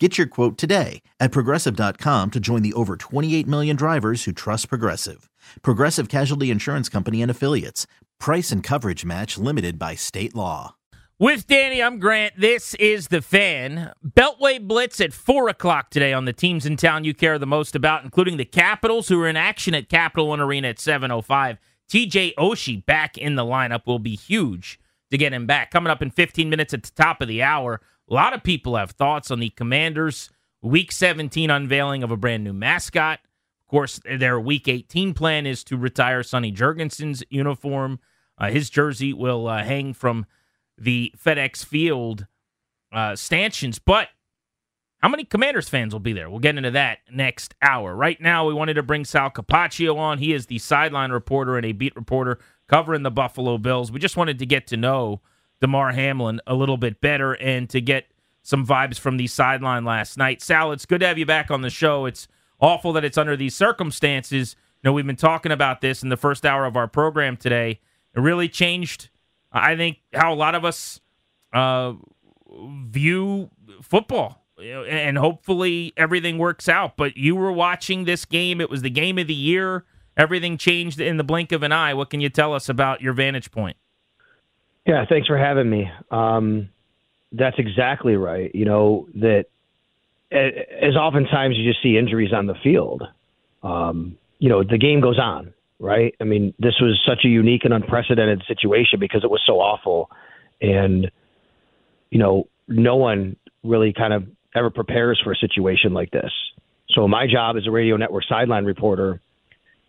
Get your quote today at progressive.com to join the over 28 million drivers who trust Progressive. Progressive Casualty Insurance Company and Affiliates. Price and coverage match limited by state law. With Danny, I'm Grant. This is The Fan. Beltway Blitz at 4 o'clock today on the teams in town you care the most about, including the Capitals, who are in action at Capital One Arena at 7.05. TJ Oshie back in the lineup will be huge to get him back. Coming up in 15 minutes at the top of the hour, a lot of people have thoughts on the Commanders' Week 17 unveiling of a brand new mascot. Of course, their Week 18 plan is to retire Sonny Jurgensen's uniform. Uh, his jersey will uh, hang from the FedEx Field uh, stanchions. But how many Commanders fans will be there? We'll get into that next hour. Right now, we wanted to bring Sal Capaccio on. He is the sideline reporter and a beat reporter covering the Buffalo Bills. We just wanted to get to know Damar Hamlin a little bit better and to get some vibes from the sideline last night. Sal, it's good to have you back on the show. It's awful that it's under these circumstances. You know, we've been talking about this in the first hour of our program today. It really changed, I think, how a lot of us uh, view football. And hopefully everything works out. But you were watching this game. It was the game of the year. Everything changed in the blink of an eye. What can you tell us about your vantage point? Yeah, thanks for having me. Um, that's exactly right. You know that as oftentimes you just see injuries on the field. Um, you know the game goes on, right? I mean, this was such a unique and unprecedented situation because it was so awful, and you know no one really kind of ever prepares for a situation like this. So my job as a radio network sideline reporter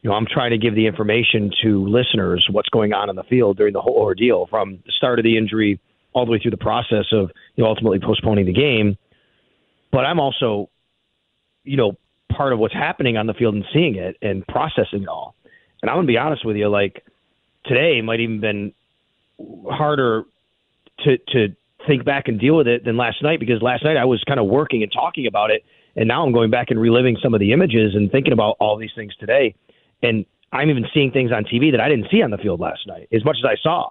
you know, I'm trying to give the information to listeners what's going on in the field during the whole ordeal from the start of the injury all the way through the process of you know, ultimately postponing the game. But I'm also, you know, part of what's happening on the field and seeing it and processing it all. And I'm gonna be honest with you, like today might even been harder to to think back and deal with it than last night because last night I was kind of working and talking about it, and now I'm going back and reliving some of the images and thinking about all these things today and I'm even seeing things on TV that I didn't see on the field last night, as much as I saw.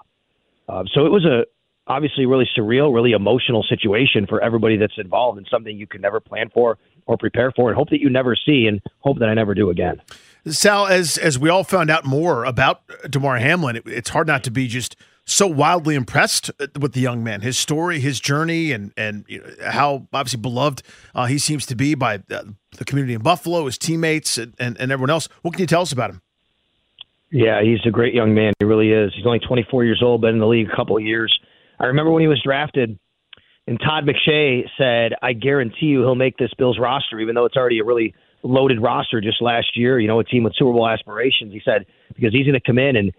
Uh, so it was a obviously really surreal, really emotional situation for everybody that's involved and something you can never plan for or prepare for, and hope that you never see, and hope that I never do again. Sal, as as we all found out more about Damar Hamlin, it, it's hard not to be just so wildly impressed with the young man, his story, his journey, and and how obviously beloved uh, he seems to be by uh, the community in Buffalo, his teammates, and, and, and everyone else. What can you tell us about him? Yeah, he's a great young man. He really is. He's only 24 years old, been in the league a couple of years. I remember when he was drafted, and Todd McShay said, "I guarantee you he'll make this Bills roster, even though it's already a really loaded roster just last year. You know, a team with Super Bowl aspirations." He said because he's going to come in and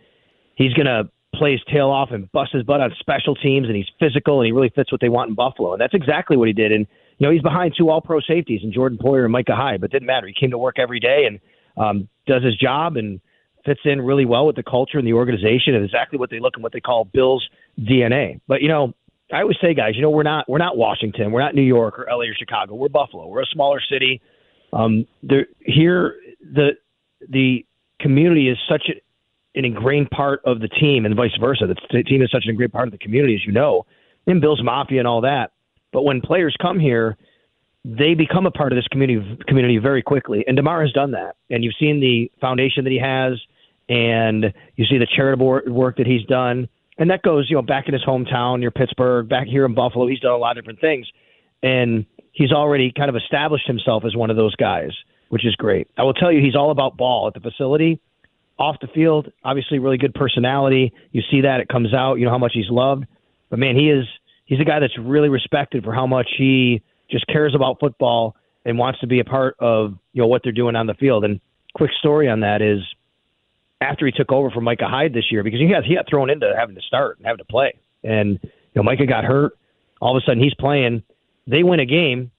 he's going to play his tail off and bust his butt on special teams, and he's physical and he really fits what they want in Buffalo, and that's exactly what he did. And you know, he's behind two All-Pro safeties and Jordan Poyer and Micah Hyde, but didn't matter. He came to work every day and um, does his job and fits in really well with the culture and the organization and exactly what they look and what they call Bills DNA. But you know, I always say, guys, you know, we're not we're not Washington, we're not New York or LA or Chicago. We're Buffalo. We're a smaller city. Um, here the the community is such a, an ingrained part of the team, and vice versa. The team is such an ingrained part of the community, as you know, in Bills Mafia and all that. But when players come here, they become a part of this community community very quickly. And Damar has done that. And you've seen the foundation that he has, and you see the charitable work that he's done. And that goes, you know, back in his hometown near Pittsburgh, back here in Buffalo. He's done a lot of different things, and he's already kind of established himself as one of those guys, which is great. I will tell you, he's all about ball at the facility, off the field. Obviously, really good personality. You see that it comes out. You know how much he's loved. But man, he is he's a guy that's really respected for how much he just cares about football and wants to be a part of you know what they're doing on the field. And quick story on that is after he took over from Micah Hyde this year because he got he got thrown into having to start and having to play, and you know Micah got hurt. All of a sudden he's playing. They win a game.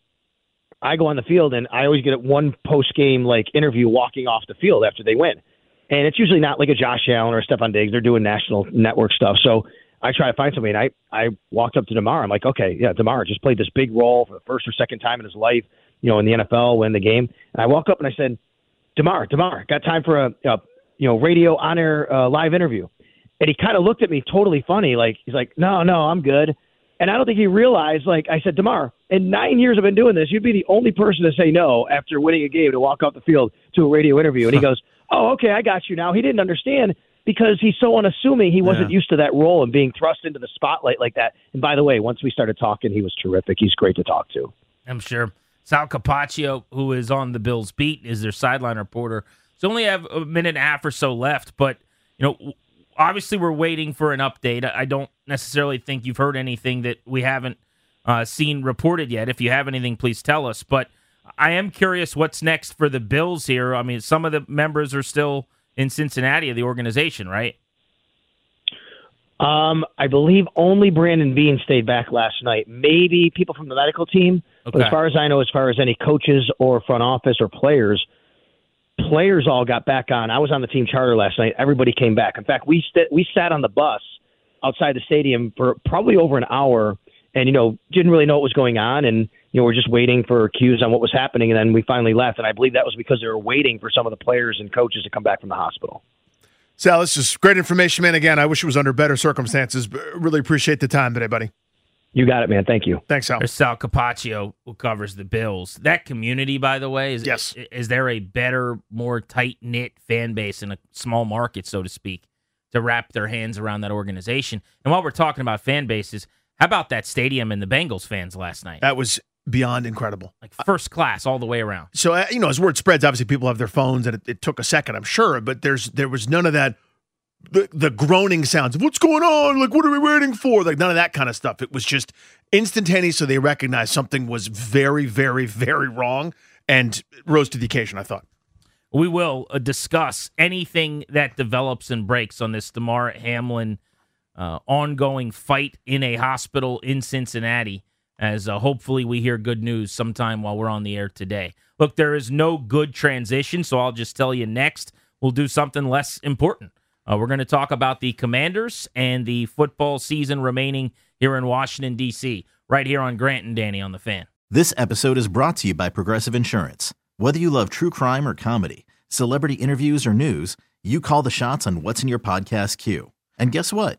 I go on the field and I always get one post game like interview walking off the field after they win. And it's usually not like a Josh Allen or a Stefon Diggs. They're doing national network stuff. So I try to find somebody, and I I walked up to Damar. I'm like, okay, yeah, Damar just played this big role for the first or second time in his life, you know, in the NFL, win the game. And I walk up and I said, Damar, Damar, got time for a, a you know radio on air uh, live interview? And he kind of looked at me totally funny, like he's like, no, no, I'm good. And I don't think he realized, like I said, Damar, in nine years I've been doing this, you'd be the only person to say no after winning a game to walk off the field to a radio interview. And he goes, oh, okay, I got you now. He didn't understand because he's so unassuming. He wasn't yeah. used to that role and being thrust into the spotlight like that. And by the way, once we started talking, he was terrific. He's great to talk to. I'm sure. Sal Capaccio, who is on the Bills beat, is their sideline reporter. So only have a minute and a half or so left, but you know, obviously we're waiting for an update. I don't necessarily think you've heard anything that we haven't uh, seen reported yet. If you have anything, please tell us. But I am curious what's next for the Bills here. I mean, some of the members are still in Cincinnati of the organization, right? Um, I believe only Brandon Beane stayed back last night. Maybe people from the medical team. Okay. But as far as I know, as far as any coaches or front office or players, players all got back on. I was on the team charter last night. Everybody came back. In fact, we st- we sat on the bus outside the stadium for probably over an hour, and you know didn't really know what was going on, and you know we're just waiting for cues on what was happening, and then we finally left. And I believe that was because they were waiting for some of the players and coaches to come back from the hospital. Sal, this is great information, man. Again, I wish it was under better circumstances, but really appreciate the time today, buddy. You got it, man. Thank you. Thanks, Sal. There's Sal Capaccio, who covers the Bills. That community, by the way, is yes. is, is there a better, more tight knit fan base in a small market, so to speak, to wrap their hands around that organization? And while we're talking about fan bases, how about that stadium and the Bengals fans last night? That was beyond incredible. Like first class all the way around. So uh, you know, as word spreads, obviously people have their phones, and it, it took a second, I'm sure, but there's there was none of that the the groaning sounds of what's going on, like what are we waiting for, like none of that kind of stuff. It was just instantaneous, so they recognized something was very, very, very wrong and rose to the occasion. I thought. We will uh, discuss anything that develops and breaks on this Damar Hamlin uh, ongoing fight in a hospital in Cincinnati. As uh, hopefully we hear good news sometime while we're on the air today. Look, there is no good transition, so I'll just tell you next we'll do something less important. Uh, we're going to talk about the Commanders and the football season remaining here in Washington, D.C., right here on Grant and Danny on the fan. This episode is brought to you by Progressive Insurance. Whether you love true crime or comedy, celebrity interviews or news, you call the shots on what's in your podcast queue. And guess what?